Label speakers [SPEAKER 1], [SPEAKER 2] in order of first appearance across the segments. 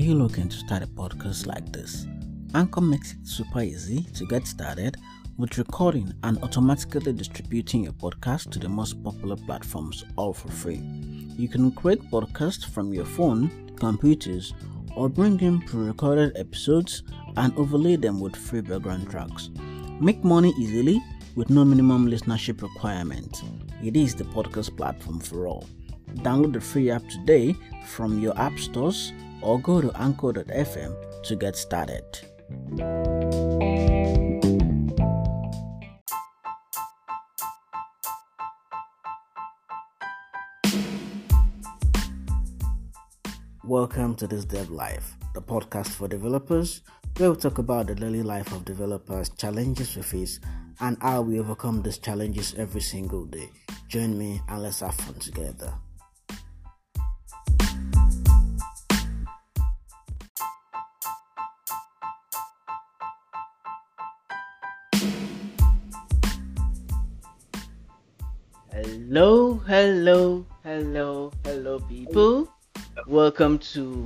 [SPEAKER 1] you looking to start a podcast like this? Anchor makes it super easy to get started with recording and automatically distributing your podcast to the most popular platforms all for free. You can create podcasts from your phone, computers, or bring in pre recorded episodes and overlay them with free background tracks. Make money easily with no minimum listenership requirement. It is the podcast platform for all. Download the free app today from your app stores or go to anchor.fm to get started. Welcome to this Dev Life, the podcast for developers, where we talk about the daily life of developers, challenges we face, and how we overcome these challenges every single day. Join me and let's have fun together. Hello, hello, hello, hello, people. Welcome to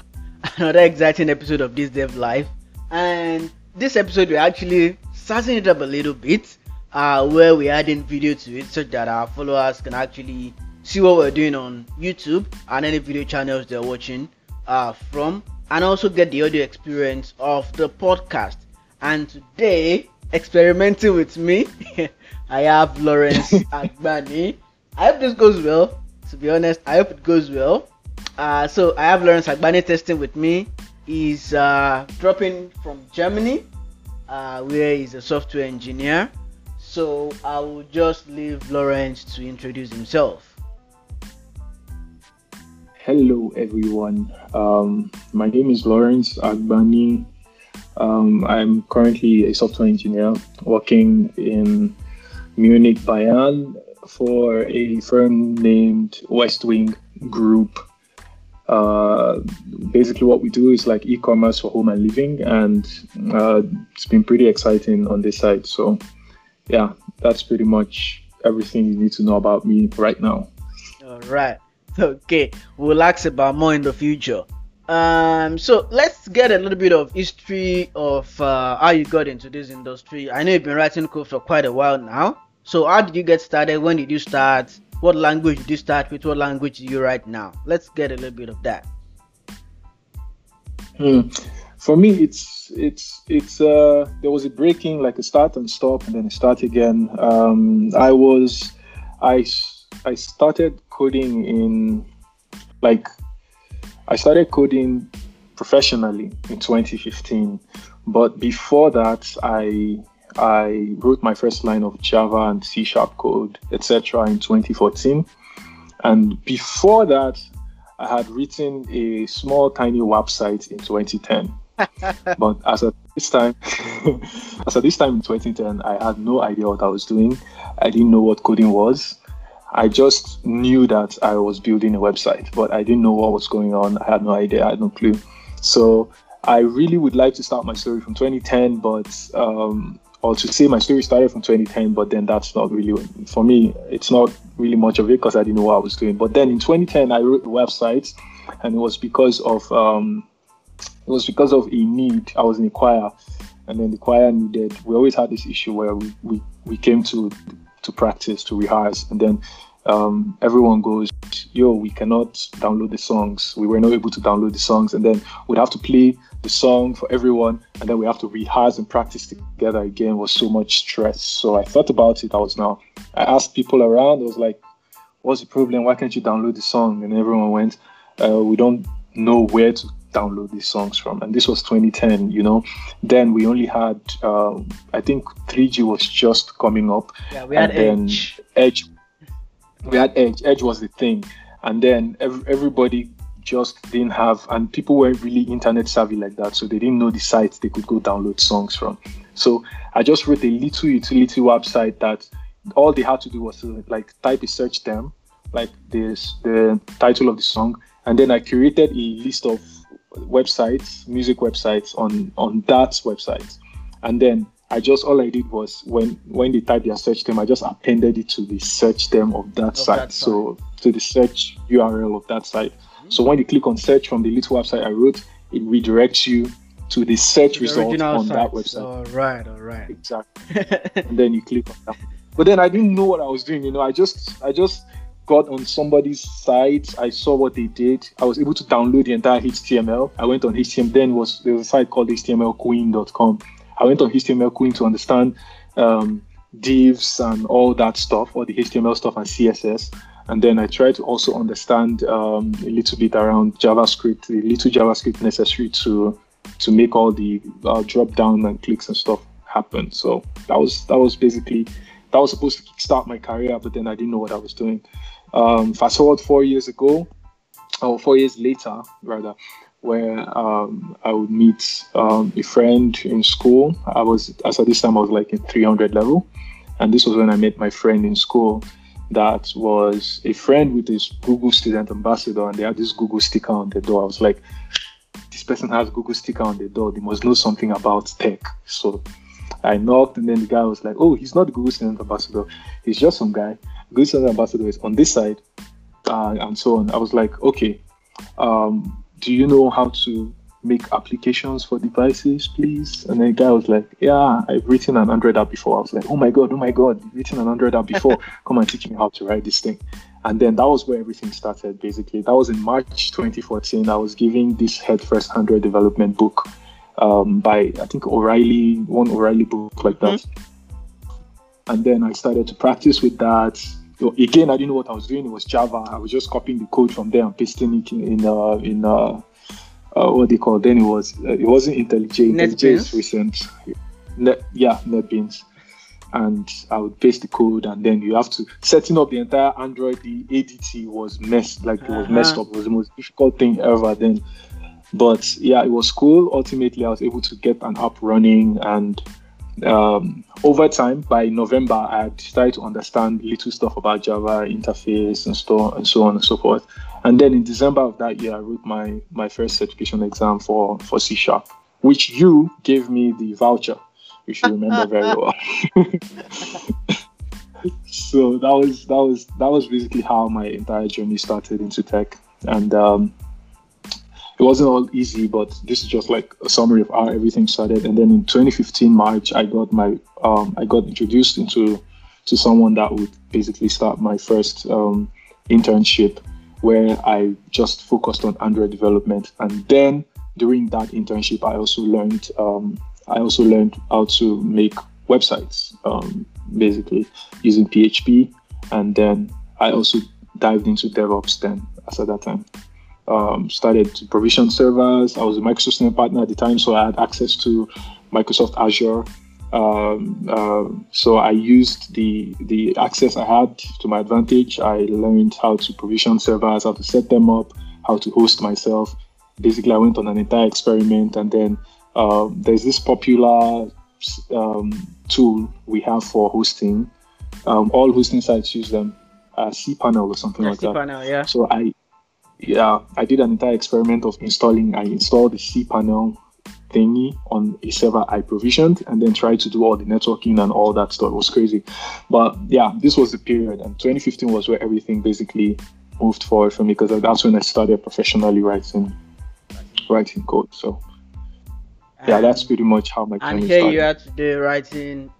[SPEAKER 1] another exciting episode of this Dev Life. And this episode, we're actually sizing it up a little bit, uh, where we're adding video to it so that our followers can actually see what we're doing on YouTube and any video channels they're watching uh, from, and also get the audio experience of the podcast. And today, experimenting with me, I have Lawrence Agbani. I hope this goes well. To be honest, I hope it goes well. Uh, so I have Lawrence Agbani testing with me. He's uh, dropping from Germany, uh, where he's a software engineer. So I will just leave Lawrence to introduce himself.
[SPEAKER 2] Hello, everyone. Um, my name is Lawrence Agbani. Um, I'm currently a software engineer working in Munich, Bayern for a firm named Westwing Group. Uh, basically, what we do is like e-commerce for home and living, and uh, it's been pretty exciting on this side. So, yeah, that's pretty much everything you need to know about me right now.
[SPEAKER 1] All right. Okay, we'll ask about more in the future. Um, so let's get a little bit of history of uh, how you got into this industry. I know you've been writing code for quite a while now. So how did you get started? When did you start? What language did you start with? What language do you write now? Let's get a little bit of that.
[SPEAKER 2] Hmm. For me, it's it's it's uh there was a breaking like a start and stop and then a start again. Um, I was I I started coding in like I started coding professionally in 2015, but before that, I I wrote my first line of Java and C sharp code, etc., in 2014. And before that, I had written a small, tiny website in 2010. but as at this time, as at this time in 2010, I had no idea what I was doing. I didn't know what coding was. I just knew that I was building a website, but I didn't know what was going on. I had no idea. I had no clue. So I really would like to start my story from 2010, but um, or to say my story started from 2010, but then that's not really for me. It's not really much of it because I didn't know what I was doing. But then in 2010, I wrote a website, and it was because of um, it was because of a need. I was in a choir, and then the choir needed. We always had this issue where we we, we came to to practice, to rehearse, and then um, everyone goes, "Yo, we cannot download the songs. We were not able to download the songs, and then we'd have to play the song for everyone, and then we have to rehearse and practice together again." It was so much stress. So I thought about it. I was now. I asked people around. I was like, "What's the problem? Why can't you download the song?" And everyone went, uh, "We don't know where to download these songs from. And this was 2010 you know. Then we only had uh, i think 3g was just coming up.
[SPEAKER 1] Yeah we had
[SPEAKER 2] and
[SPEAKER 1] Edge.
[SPEAKER 2] edge we had edge. Edge was the thing. And then ev- everybody just didn't have and people weren't really internet savvy like that so they didn't know the sites they could go download songs from. So i just wrote a little utility website that all they had to do was to like type a search term like this the title of the song and then i created a list of websites, music websites on on that website, and then I just all I did was when when they type their search term, I just appended it to the search term of that
[SPEAKER 1] Of
[SPEAKER 2] site.
[SPEAKER 1] that
[SPEAKER 2] so to the search URL of that site. So when you click on search from the little website I wrote, it redirects you to the search
[SPEAKER 1] The
[SPEAKER 2] result on that website.
[SPEAKER 1] All right, all right.
[SPEAKER 2] Exactly. and then you click on that. But then I didn't know what I was doing. You know, I just I just got on somebody's site. I saw what they did. I was able to download the entire HTML. I went on HTML. Then was there was a site called HTMLQueen.com. I went on HTML Queen to understand um, divs and all that stuff, all the HTML stuff and CSS. And then I tried to also understand um, a little bit around JavaScript, the little JavaScript necessary to to make all the uh, drop down and clicks and stuff happen. So that was that was basically that was supposed to start my career, but then I didn't know what I was doing. Um, fast forward four years ago, or four years later, rather, where um, I would meet um, a friend in school. I was, as at this time, I was like in 300 level, and this was when I met my friend in school. That was a friend with this Google student ambassador, and they had this Google sticker on the door. I was like, this person has Google sticker on the door. They must know something about tech. So I knocked, and then the guy was like, "Oh, he's not Google Student Ambassador. He's just some guy. Google Student Ambassador is on this side, uh, and so on." I was like, "Okay, um, do you know how to make applications for devices, please?" And the guy was like, "Yeah, I've written an Android app before." I was like, "Oh my god, oh my god, you've written an Android app before? Come and teach me how to write this thing." And then that was where everything started. Basically, that was in March 2014. I was giving this head first Android development book um, by I think O'Reilly, one O'Reilly book like that. And then I started to practice with that. So again, I didn't know what I was doing. It was Java. I was just copying the code from there and pasting it in in uh, in uh, uh, what they call. Then it was uh, it wasn't IntelliJ. IntelliJ is recent. Net, yeah, NetBeans. And I would paste the code, and then you have to setting up the entire Android. The ADT was messed, like it was messed
[SPEAKER 1] Uh-huh.
[SPEAKER 2] up. It was the most difficult thing ever. Then but yeah, it was cool. Ultimately, I was able to get an app running, and um, over time, by November, I had started to understand little stuff about Java interface and so and so on and so forth. And then in December of that year, I wrote my my first certification exam for for C Sharp, which you gave me the voucher. You should remember very well. so that was that was that was basically how my entire journey started into tech, and um, it wasn't all easy, but this is just like a summary of how everything started. And then in 2015 March, I got my um, I got introduced into to someone that would basically start my first um, internship, where I just focused on Android development. And then during that internship, I also learned um, I also learned how to make websites, um, basically using PHP. And then I also dived into DevOps then as at that time um, started to provision servers. I was a Microsoft partner at the time, so I had access to Microsoft Azure. Um, um, so I used the the access I had to my advantage. I learned how to provision servers, how to set them up, how to host myself. Basically, I went on an entire experiment, and then um, there's this popular um, tool we have for hosting. Um, all hosting sites use them, uh, cPanel or something like that.
[SPEAKER 1] panel, yeah.
[SPEAKER 2] So I, yeah, I did an entire experiment of installing. I installed the cPanel thingy on a server I provisioned, and then tried to do all the networking and all that stuff. It was crazy, but yeah, this was the period, and 2015 was where everything basically moved forward for me because that's when I started professionally writing, writing code. So yeah, that's pretty much how my
[SPEAKER 1] And here
[SPEAKER 2] started.
[SPEAKER 1] you are today writing,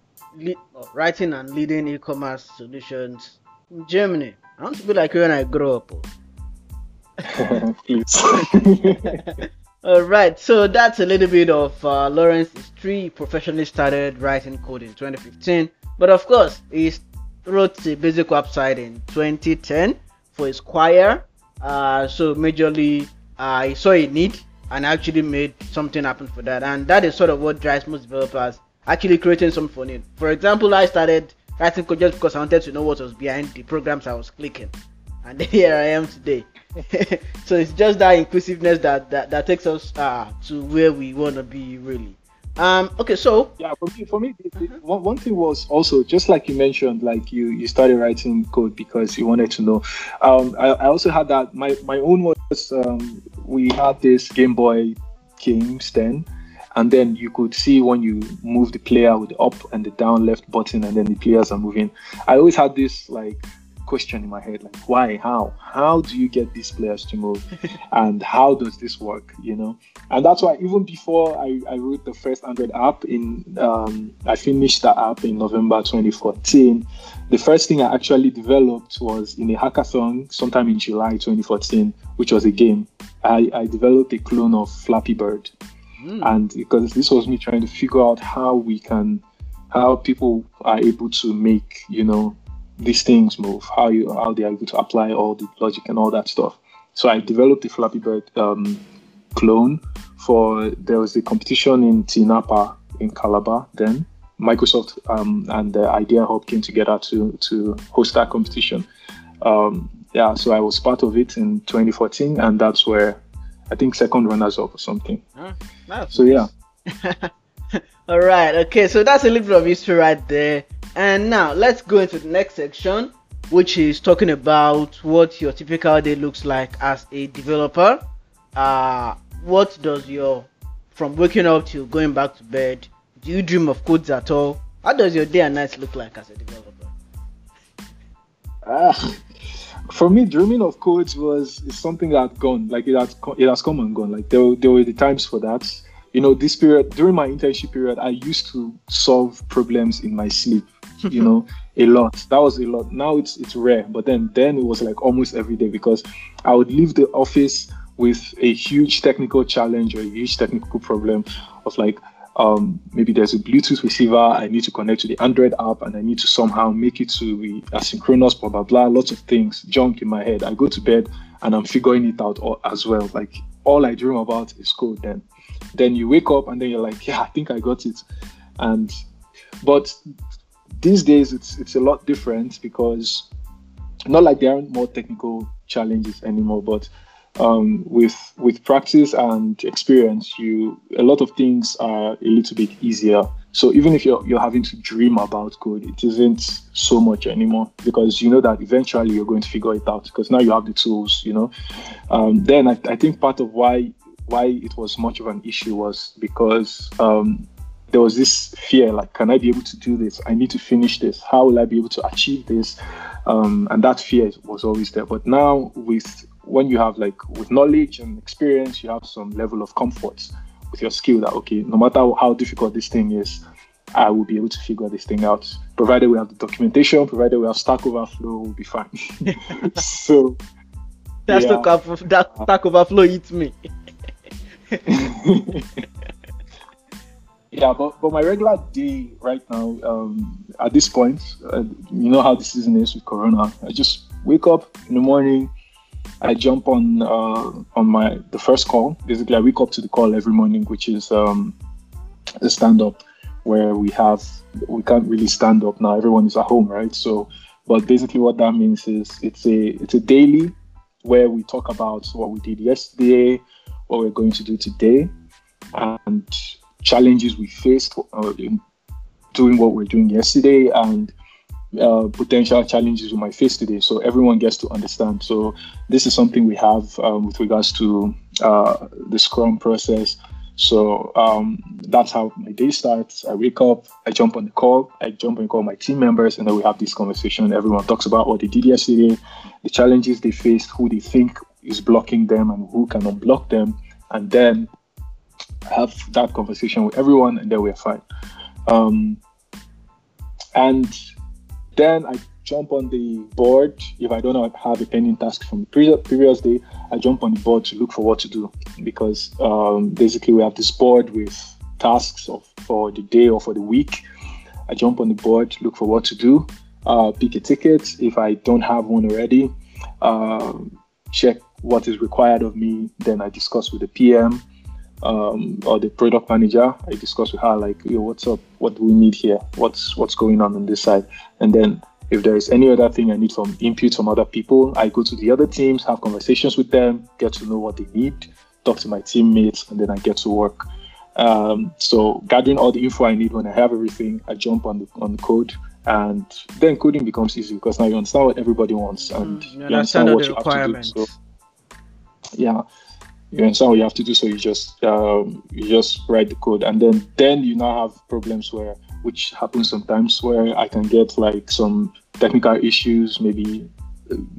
[SPEAKER 1] writing and leading e-commerce solutions in Germany. I want to be like you when I grow up. Oh.
[SPEAKER 2] Please.
[SPEAKER 1] All right, so that's a little bit of uh, Lawrence's history. Professionally started writing code in 2015, but of course, he wrote the basic website in 2010 for his choir. Uh, so majorly, uh, he saw a need and actually made something happen for that, and that is sort of what drives most developers actually creating something for need. For example, I started writing code just because I wanted to know what was behind the programs I was clicking, and here I am today. so it's just that inclusiveness that that, that takes us uh, to where we want to be really. Um. Okay. So
[SPEAKER 2] yeah for me for me the, one, one thing was also just like you mentioned like you you started writing code because you wanted to know um i, I also had that my my own was um we had this game boy games then and then you could see when you move the player with the up and the down left button and then the players are moving i always had this like question in my head like why how? How do you get these players to move? And how does this work you know? And that's why even before i, I wrote the first android app in um, i finished that app in november 2014 the first thing i actually developed was in a hackathon sometime in july 2014 which was a game. I, I developed a clone of flappy bird. Mm. and because this was me trying to figure out how we can how people are able to make you know these things move, how you how they are able to apply all the logic and all that stuff. So I developed the Flappy Bird um, clone for there was a competition in Tinapa in Calabar then. Microsoft um, and the Idea Hub came together to to host that competition. Um, yeah, so I was part of it in 2014, and that's where I think second runners up or something. Oh, so nice.
[SPEAKER 1] yeah. All right. Okay. So that's a little bit of history right there. And now let's go into the next section, which is talking about what your typical day looks like as a developer. Uh, what does your from waking up to going back to bed? Do you dream of codes at all? How does your day and night look like as a developer?
[SPEAKER 2] Ah, for me, dreaming of codes was is something that gone. Like it has it has come and gone. Like there, there were the times for that you know, this period during my internship period, I used to solve problems in my sleep. You know, a lot. That was a lot. Now it's it's rare, but then then it was like almost every day because I would leave the office with a huge technical challenge or a huge technical problem of like um, maybe there's a Bluetooth receiver I need to connect to the Android app and I need to somehow make it to be asynchronous, blah blah blah, lots of things, junk in my head. I go to bed and I'm figuring it out all, as well. Like all I dream about is code then then you wake up and then you're like yeah i think i got it and but these days it's it's a lot different because not like there aren't more technical challenges anymore but um, with with practice and experience you a lot of things are a little bit easier. So even if you're you're having to dream about code it isn't so much anymore because you know that eventually you're going to figure it out because now you have the tools you know. Um, then I, I think part of why why it was much of an issue was because um, there was this fear like, can I be able to do this? I need to finish this. How will I be able to achieve this? Um, and that fear was always there. But now, with when you have like with knowledge and experience, you have some level of comfort with your skill that okay, no matter how difficult this thing is, I will be able to figure this thing out. Provided we have the documentation, provided we have Stack Overflow, we'll be fine. so
[SPEAKER 1] that's yeah. that Stack Overflow eats me.
[SPEAKER 2] yeah, but, but my regular day right now, um, at this point, uh, you know how the season is with Corona. I just wake up in the morning, I jump on uh, on my the first call. Basically, I wake up to the call every morning, which is um, the stand up, where we have we can't really stand up now. Everyone is at home, right? So, but basically, what that means is it's a it's a daily where we talk about what we did yesterday, what we're going to do today and challenges we faced uh, in doing what we're doing yesterday and uh, potential challenges we might face today. So everyone gets to understand. So this is something we have um, with regards to uh, the Scrum process. So um, that's how my day starts. I wake up, I jump on the call, I jump and call my team members, and then we have this conversation. Everyone talks about what they did yesterday, the challenges they faced, who they think is blocking them and who can unblock them, and then have that conversation with everyone, and then we're fine. Um, and then I jump on the board. If I don't have a pending task from the previous, previous day, I jump on the board to look for what to do because um, basically we have this board with tasks of, for the day or for the week. I jump on the board, look for what to do, uh, pick a ticket if I don't have one already, uh, check what is required of me. Then I discuss with the PM um, or the product manager. I discuss with her like, yo, what's up? What do we need here? What's what's going on on this side? And then if there is any other thing I need from input from other people, I go to the other teams, have conversations with them, get to know what they need, talk to my teammates, and then I get to work. Um, so gathering all the info I need when I have everything, I jump on the on the code, and then coding becomes easy because now you understand what everybody wants and mm, you, understand, understand what you have to do. So yeah you understand what you have to do so you just um, you just write the code and then then you now have problems where which happens sometimes where i can get like some technical issues maybe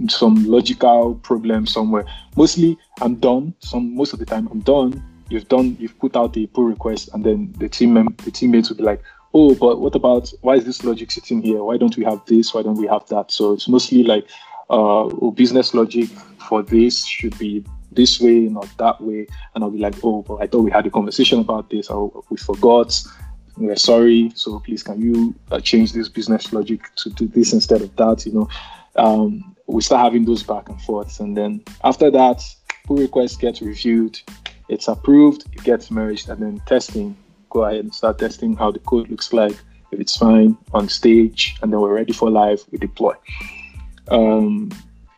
[SPEAKER 2] some logical problem somewhere. Mostly, I'm done. Some most of the time, I'm done. You've done. You've put out a pull request, and then the team mem- the teammates will be like, "Oh, but what about why is this logic sitting here? Why don't we have this? Why don't we have that?" So it's mostly like, uh, oh, business logic for this should be this way, not that way. And I'll be like, "Oh, but I thought we had a conversation about this. Or we forgot." we're sorry. So please can you uh, change this business logic to do this instead of that you know? Um, we start having those back and forths. And then after that pull request gets reviewed. It's approved. It gets merged. And then testing. Go ahead and start testing how the code looks like. If it's fine on stage. And then we're ready for live. We deploy. Um,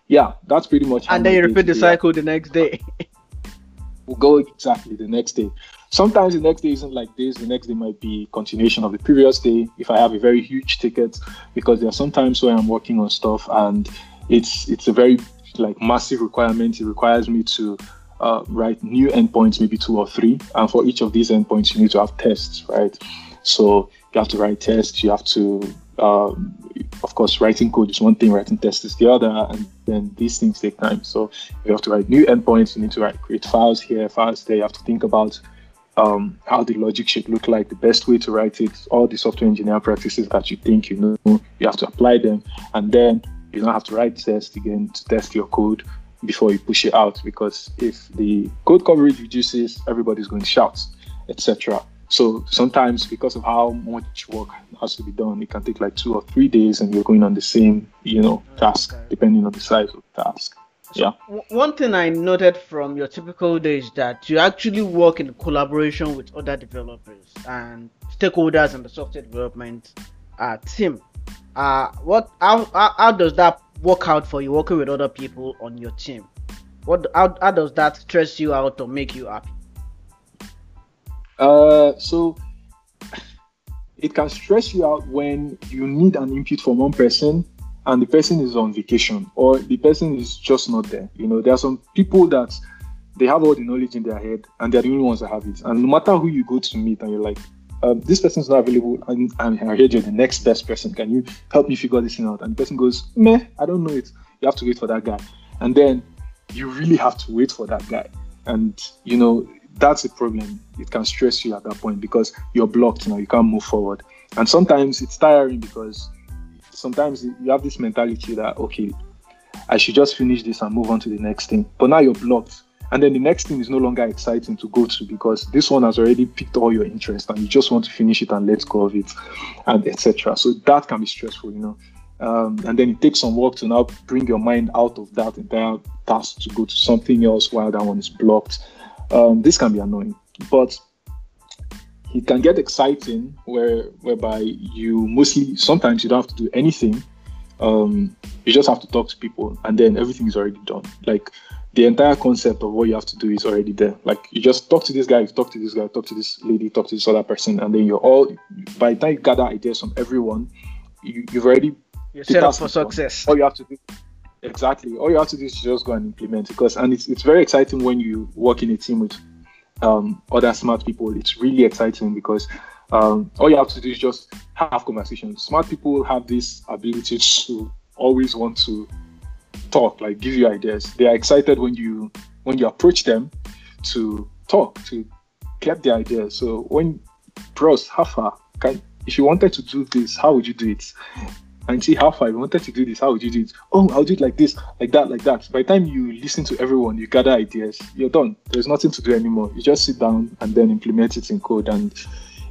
[SPEAKER 2] yeah that's pretty much
[SPEAKER 1] and then you repeat the cycle the next day
[SPEAKER 2] we'll go exactly the next day Sometimes the next day isn't like this. The next day might be continuation of the previous day. If I have a very huge ticket, because there are sometimes where I'm working on stuff and it's it's a very like massive requirement. It requires me to uh, write new endpoints, maybe two or three, and for each of these endpoints, you need to have tests, right? So you have to write tests. You have to, um, of course, writing code is one thing, writing tests is the other, and then these things take time. So you have to write new endpoints. You need to write create files here, files there. You have to think about um, how the logic should look like, the best way to write it, all the software engineering practices that you think you know, you have to apply them, and then you don't have to write tests again to test your code before you push it out. Because if the code coverage reduces, everybody's going to shout, etc. So sometimes, because of how much work has to be done, it can take like two or three days, and you're going on the same, you know, task depending on the size of the task. So yeah.
[SPEAKER 1] one thing I noted from your typical day is that you actually work in collaboration with other developers and stakeholders in the software development uh, team. Uh, what how, how, how does that work out for you working with other people on your team? What how, how does that stress you out or make you happy?
[SPEAKER 2] Uh, so it can stress you out when you need an input from one person and the person is on vacation or the person is just not there. You know, there are some people that they have all the knowledge in their head and they're the only ones that have it. And no matter who you go to meet and you're like, um, this person's not available and, and I heard you're the next best person. Can you help me figure this thing out? And the person goes, meh, I don't know it. You have to wait for that guy. And then you really have to wait for that guy. And, you know, that's a problem. It can stress you at that point because you're blocked you know, You can't move forward. And sometimes it's tiring because sometimes you have this mentality that okay, I should just finish this and move on to the next thing. But now you're blocked. And then the next thing is no longer exciting to go to because this one has already picked all your interest and you just want to finish it and let go of it and etc. So that can be stressful, you know. Um, and then it takes some work to now bring your mind out of that entire task to go to something else while that one is blocked. Um, this can be annoying, but it can get exciting where whereby you mostly sometimes you don't have to do anything. Um, you just have to talk to people and then everything is already done. Like the entire concept of what you have to do is already there. Like you just talk to this guy talk to this guy talk to this lady talk to this other person and then you're all by the time you gather ideas from everyone you, have already
[SPEAKER 1] you're set up for success.
[SPEAKER 2] All you have to do exactly all you have to do is just go and implement because and it's, it's very exciting when you work in a team with um, other smart people, it's really exciting because um, all you have to do is just have conversations. Smart people have this ability to always want to talk, like give you ideas. They are excited when you when you approach them to talk, to get the ideas. So when bros, how far can if you wanted to do this, how would you do it? And see how far you wanted to do this, how would you do it? Oh, I'll do it like this, like that, like that. By the time you listen to everyone, you gather ideas, you're done. There's nothing to do anymore. You just sit down and then implement it in code. And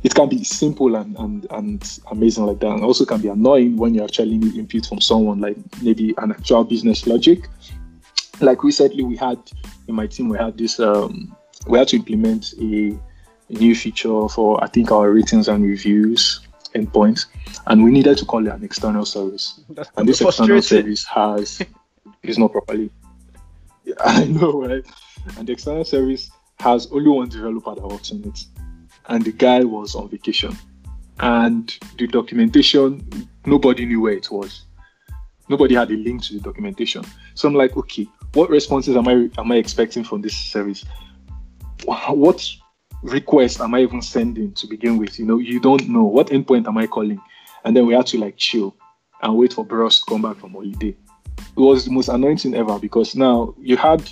[SPEAKER 2] it can be simple and, and, and amazing like that. And also can be annoying when you're actually need input from someone like maybe an actual business logic. Like recently we had in my team, we had this um, we had to implement a new feature for I think our ratings and reviews endpoints, and we needed to call it an external service. That's and this external service has is not properly. Yeah, I know, right? And the external service has only one developer that works on it, and the guy was on vacation. And the documentation, nobody knew where it was. Nobody had a link to the documentation. So I'm like, okay, what responses am I am I expecting from this service? What request am I even sending to begin with? You know, you don't know what endpoint am I calling, and then we have to like chill and wait for Bros to come back from holiday it was the most annoying thing ever because now you had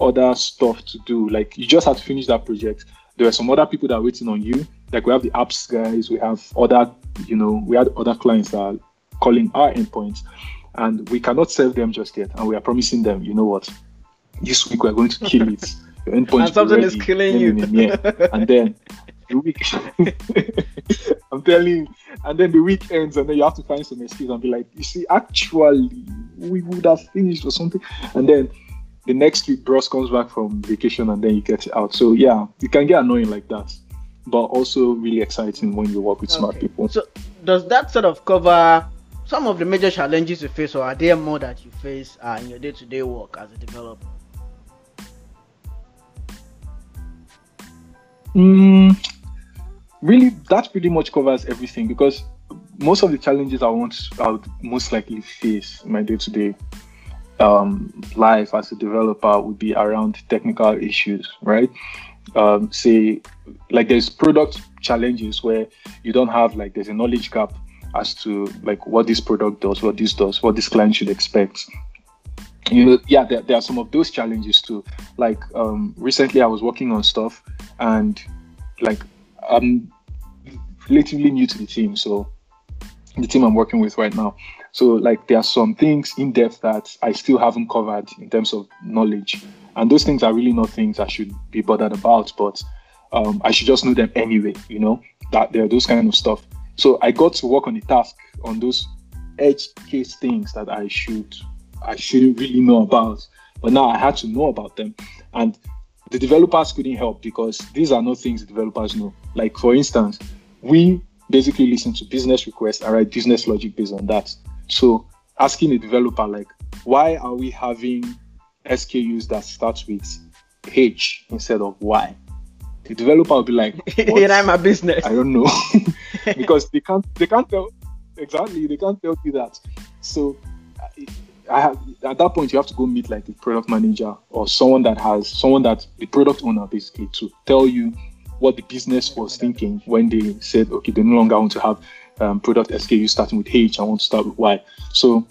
[SPEAKER 2] other stuff to do. Like you just had to finish that project. There were some other people that are waiting on you. Like we have the apps guys, we have other, you know, we had other clients that are calling our endpoints, and we cannot serve them just yet. And we are promising them, you know what, this week we're going to kill it.
[SPEAKER 1] Your endpoint and something is killing you.
[SPEAKER 2] And then the week. I'm telling you. And then the week ends, and then you have to find some excuse and be like, you see, actually, we would have finished or something. And then the next week, Bros comes back from vacation, and then you get it out. So yeah, it can get annoying like that, but also really exciting when you work with okay. smart people.
[SPEAKER 1] So does that sort of cover some of the major challenges you face, or are there more that you face uh, in your day-to-day work as a developer?
[SPEAKER 2] Mm, really that pretty much covers everything because most of the challenges I want I would most likely face in my day-to-day um, life as a developer would be around technical issues, right? Um, say like there's product challenges where you don't have like there's a knowledge gap as to like what this product does, what this does, what this client should expect. You know, yeah, there, there are some of those challenges too. Like um, recently, I was working on stuff, and like I'm relatively new to the team, so the team I'm working with right now. So like there are some things in depth that I still haven't covered in terms of knowledge, and those things are really not things I should be bothered about, but um, I should just know them anyway. You know that there are those kind of stuff. So I got to work on the task on those edge case things that I should I shouldn't really know about, but now I had to know about them, and the developers couldn't help because these are not things the developers know. Like for instance, we basically listen to business requests and write business logic based on that. So asking a developer like, why are we having SKUs that starts with H instead of Y? The developer will be like,
[SPEAKER 1] "It ain't my business."
[SPEAKER 2] I don't know because they can't they can't tell exactly they can't tell you that. So have at that point you have to go meet like the product manager or someone that has someone that the product owner basically to tell you what the business was thinking when they said okay they no longer want to have um, product SKU starting with H I want to start with Y. So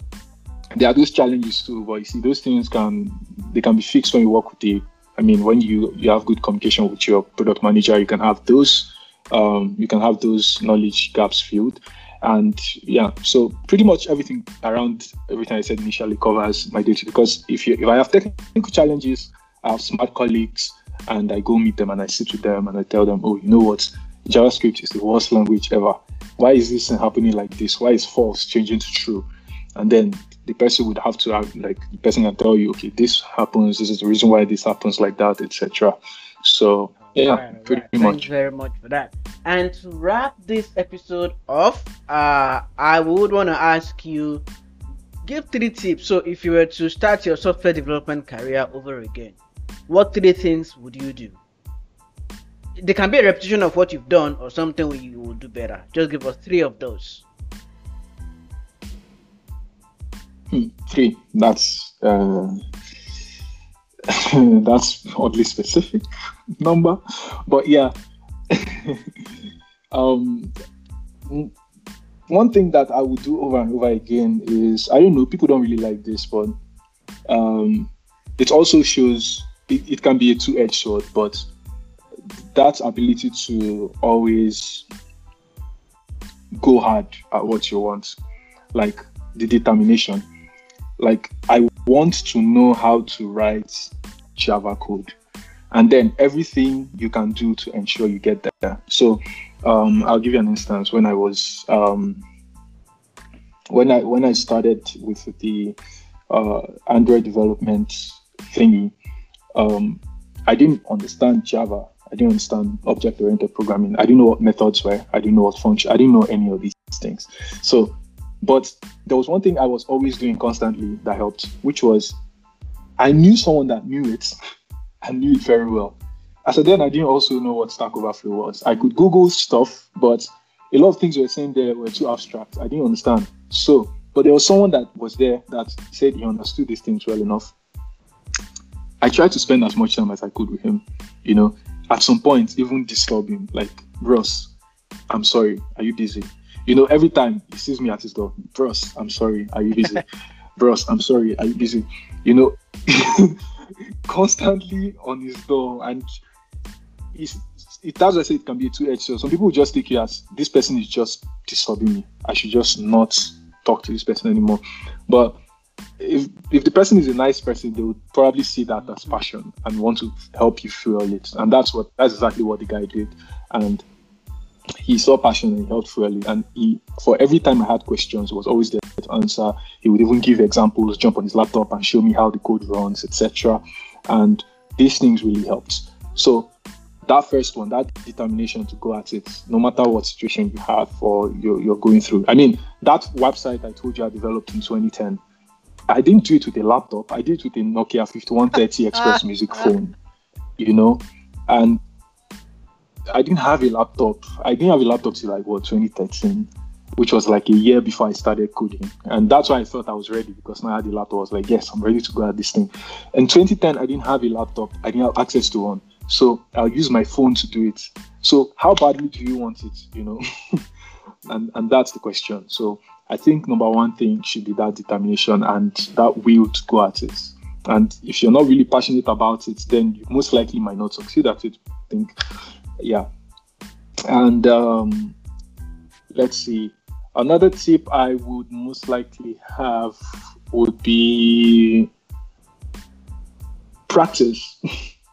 [SPEAKER 2] there are those challenges too, but you see those things can they can be fixed when you work with the I mean when you you have good communication with your product manager you can have those um, you can have those knowledge gaps filled and yeah so pretty much everything around everything i said initially covers my duty because if you if i have technical challenges i have smart colleagues and i go meet them and i sit with them and i tell them oh you know what? Javascript is the worst language ever. Why is this happening like this? Why is false changing to true? And then the person would have to have like the person can tell you okay this happens. This is the reason why this happens like that etc so yeah, right, pretty right. much.
[SPEAKER 1] Thank you very much for that. And to wrap this episode off, uh, I would want to ask you, give three tips. So if you were to start your software development career over again, what three things would you do? There can be a repetition of what you've done or something you will do better. Just give us three of those.
[SPEAKER 2] Hmm, three. That's uh, that's oddly specific number, but yeah. um, one thing that I would do over and over again is I don't know, people don't really like this, but um, it also shows it, it can be a two edged sword, but that ability to always go hard at what you want, like the determination. Like, I want to know how to write Java code. And then everything you can do to ensure you get there. So um, I'll give you an instance. When I was um, when I when I started with the uh, Android development thingy, um, I didn't understand Java. I didn't understand object-oriented programming. I didn't know what methods were. I didn't know what function. I didn't know any of these things. So, but there was one thing I was always doing constantly that helped, which was I knew someone that knew it. I knew it very well. As a then, I didn't also know what Stack Overflow was. I could Google stuff, but a lot of things were saying there were too abstract. I didn't understand. So, but there was someone that was there that said he understood these things well enough. I tried to spend as much time as I could with him. You know, at some point, even disturb him, like, Ross, I'm sorry, are you busy? You know, every time he sees me at his door, Ross, I'm sorry, are you busy? bros, I'm sorry, are you busy? You know, constantly on his door, and it's, it does I say it can be a two-edged sword. Some people just take it as this person is just disturbing me. I should just not talk to this person anymore. But if if the person is a nice person, they would probably see that as passion and want to help you feel it. And that's what that's exactly what the guy did. And he saw passion and he helped fuel. And he for every time I had questions, was always there to answer. He would even give examples, jump on his laptop and show me how the code runs, etc. And these things really helped. So that first one, that determination to go at it, no matter what situation you have or you're, you're going through. I mean, that website I told you I developed in 2010, I didn't do it with a laptop. I did it with a Nokia 5130 Express ah, Music ah. phone, you know, and I didn't have a laptop. I didn't have a laptop till like what 2013, which was like a year before I started coding, and that's why I thought I was ready because now I had a laptop. I was like, yes, I'm ready to go at this thing. In 2010, I didn't have a laptop. I didn't have access to one. So I'll use my phone to do it. So how badly do you want it? You know, and and that's the question. So I think number one thing should be that determination and that will to go at it. And if you're not really passionate about it, then you most likely might not succeed at it. I think, yeah. And um, let's see. Another tip I would most likely have would be practice.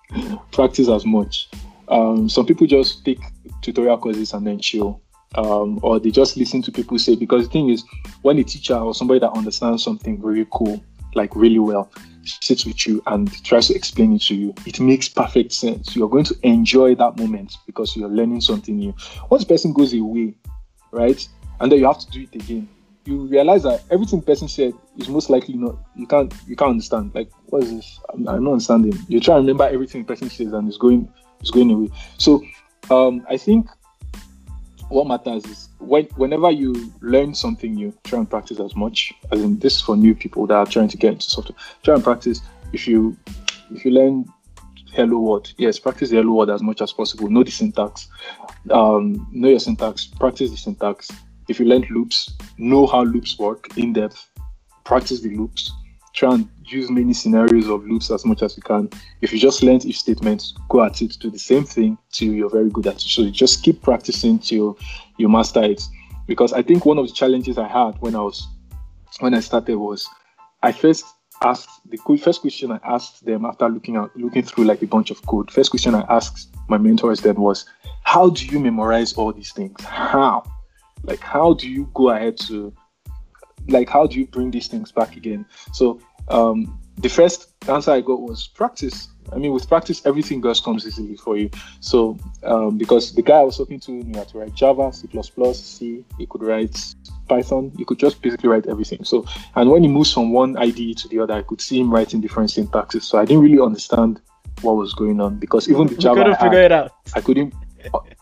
[SPEAKER 2] practice as much. Um, some people just take tutorial courses and then chill, um, or they just listen to people say. Because the thing is, when a teacher or somebody that understands something very cool, like really well, sits with you and tries to explain it to you, it makes perfect sense. You're going to enjoy that moment because you're learning something new. Once the person goes away, right, and then you have to do it again, you realize that everything person said is most likely not you can't you can't understand like what is this i'm, I'm not understanding you try to remember everything person says and it's going it's going away so um i think what matters is when whenever you learn something new try and practice as much as in this for new people that are trying to get into software. Try and practice if you if you learn hello world yes practice the hello world as much as possible. Know the syntax. Um, know your syntax practice the syntax. If you learn loops, know how loops work in depth, practice the loops, try and use many scenarios of loops as much as you can. If you just learn if statements, go at it, do the same thing till you're very good at it. So just keep practicing till you master it. Because I think one of the challenges I had when I was when I started was I first asked the first question I asked them after looking at looking through like a bunch of code. First question I asked my mentors then was, "How do you memorize all these things? How?" like how do you go ahead to like how do you bring these things back again so um the first answer i got was practice. I mean with practice everything just comes easily for you. So um, because the guy i was talking to knew how to write java c++ c he could write python. You could just basically write everything. So and when he moves from one ide to the other i could see him writing different syntaxes. So i didn't really understand what was going on because even the java
[SPEAKER 1] couldn't figure
[SPEAKER 2] I,
[SPEAKER 1] it out.
[SPEAKER 2] I couldn't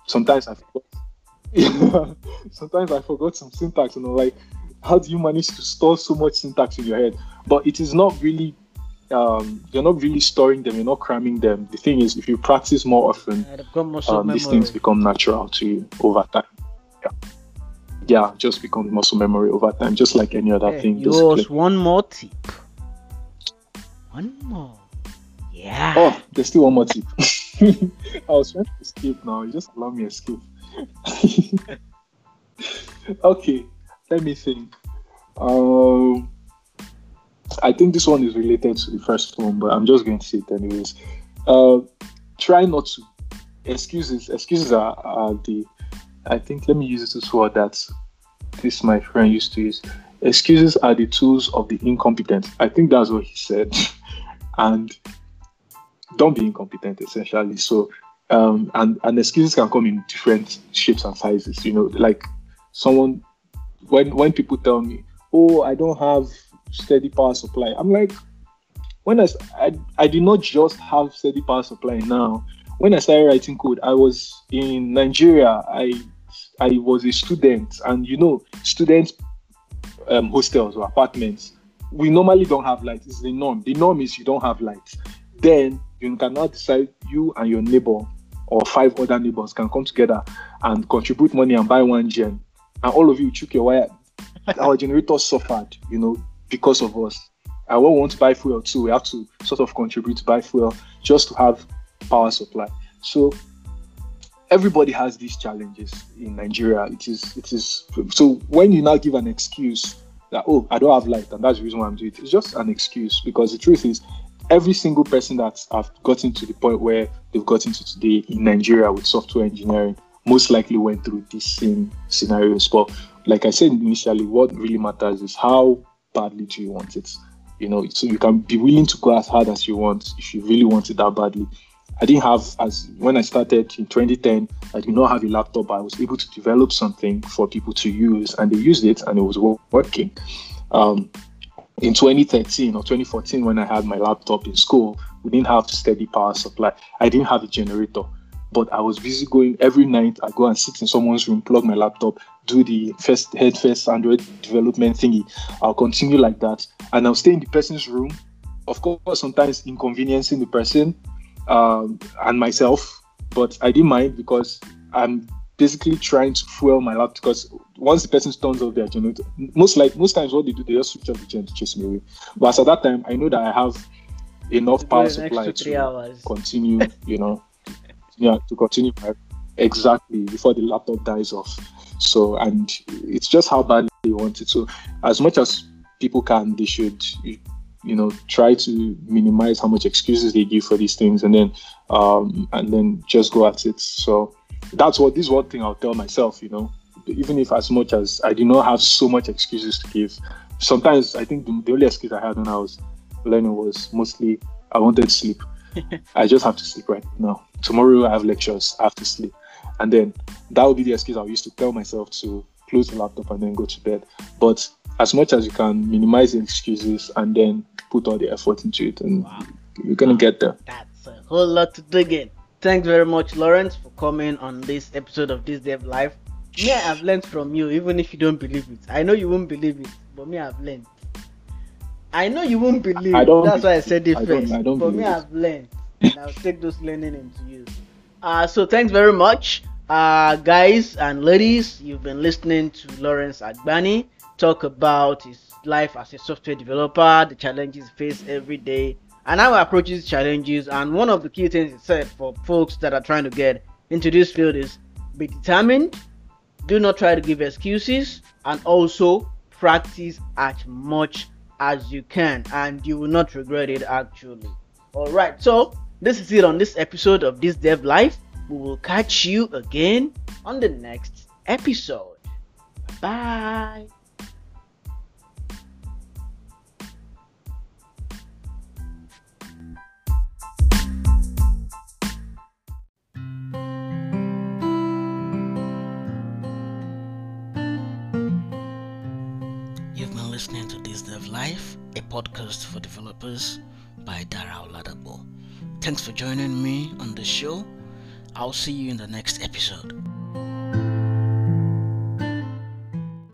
[SPEAKER 2] sometimes i forgot. Sometimes I forgot some syntax, and I'm like, how do you manage to store so much syntax in your head? But it is not really, um, you're not really storing them, you're not cramming them. The thing is, if you practice more often, um, these things become natural to you over time. Yeah. Yeah, just becomes muscle memory over time, just like any other thing.
[SPEAKER 1] Yours, one more tip. One more. Yeah.
[SPEAKER 2] Oh, there's still one more tip. I was trying to escape now. You just allow me escape. okay, let me think. Um, I think this one is related to the first one, but I'm just going to say it anyways. Uh, try not to. Excuses. Excuses are, are the. I think let me use this word that this my friend used to use. Excuses are the tools of the incompetent. I think that's what he said. and don't be incompetent essentially. So um, and and excuses can come in different shapes and sizes. You know, like someone when when people tell me, "Oh, I don't have steady power supply," I'm like, when I I, I did not just have steady power supply now. When I started writing code, I was in Nigeria. I I was a student, and you know, students um, hostels or apartments, we normally don't have light. It's the norm. The norm is you don't have light. Then you can now decide you and your neighbor or five other neighbors can come together and contribute money and buy one gen, and all of you took your wire. Our generator suffered, you know, because of us. And when we want to buy fuel too, we have to sort of contribute to buy fuel just to have power supply. So everybody has these challenges in Nigeria. It is it is so when you now give an excuse that oh I don't have light and that's the reason why I'm doing it, it's just an excuse because the truth is every single person that have gotten to the point where they've gotten to today in Nigeria with software engineering most likely went through these same scenarios. But like I said initially, what really matters is how badly do you want it? You know, so you can be willing to go as hard as you want if you really want it that badly. I didn't have as when I started in 2010, I did not have a laptop. I was able to develop something for people to use, and they used it, and it was working. Um, in 2013 or 2014, when I had my laptop in school, we didn't have steady power supply. I didn't have a generator but I was busy going every night. I go and sit in someone's room, plug my laptop, do the first head first Android development thingy. I'll continue like that, and I'll stay in the person's room. Of course, sometimes inconveniencing the person um, and myself, but I didn't mind because I'm basically trying to fuel my laptop because once the person turns off their generator, most like most times what they do, they just switch off the generator to chase me away. But at that time, I know that I have enough power supply to continue, you know yeah, to continue exactly before the laptop dies off. So, and it's just how badly they want it. So, as much as people can, they should, you know, try to minimize how much excuses they give for these things, and then, um, and then just go at it. So, that's what this one thing I'll tell myself. You know, even if as much as I do not have so much excuses to give, sometimes I think the, the only excuse I had when I was learning was mostly I wanted sleep. I just have to sleep right now. Tomorrow I have lectures, I have to sleep. And then that would be the excuse I used to tell myself to close the laptop and then go to bed. But as much as you can minimize the excuses and then put all the effort into it and wow. you're gonna get there.
[SPEAKER 1] That's a whole lot to dig in. Thanks very much, Lawrence, for coming on this episode of This Dev Life. Me, I've learned from you, even if you don't believe it. I know you won't believe it, but me, I've learned. I know you won't believe. I don't, That's why I said it I first. Don't, I don't but me. I've learned. And I'll take those learning into use. Uh, so thanks very much, uh, guys and ladies. You've been listening to Lawrence Agbani talk about his life as a software developer, the challenges he faces every day, and how he approaches challenges. And one of the key things he said for folks that are trying to get into this field is be determined, do not try to give excuses, and also practice as much as you can and you will not regret it actually. All right so this is it on this episode of this dev life. We will catch you again on the next episode. Bye Life, a podcast for developers by Dara Oladabo. Thanks for joining me on the show. I'll see you in the next episode.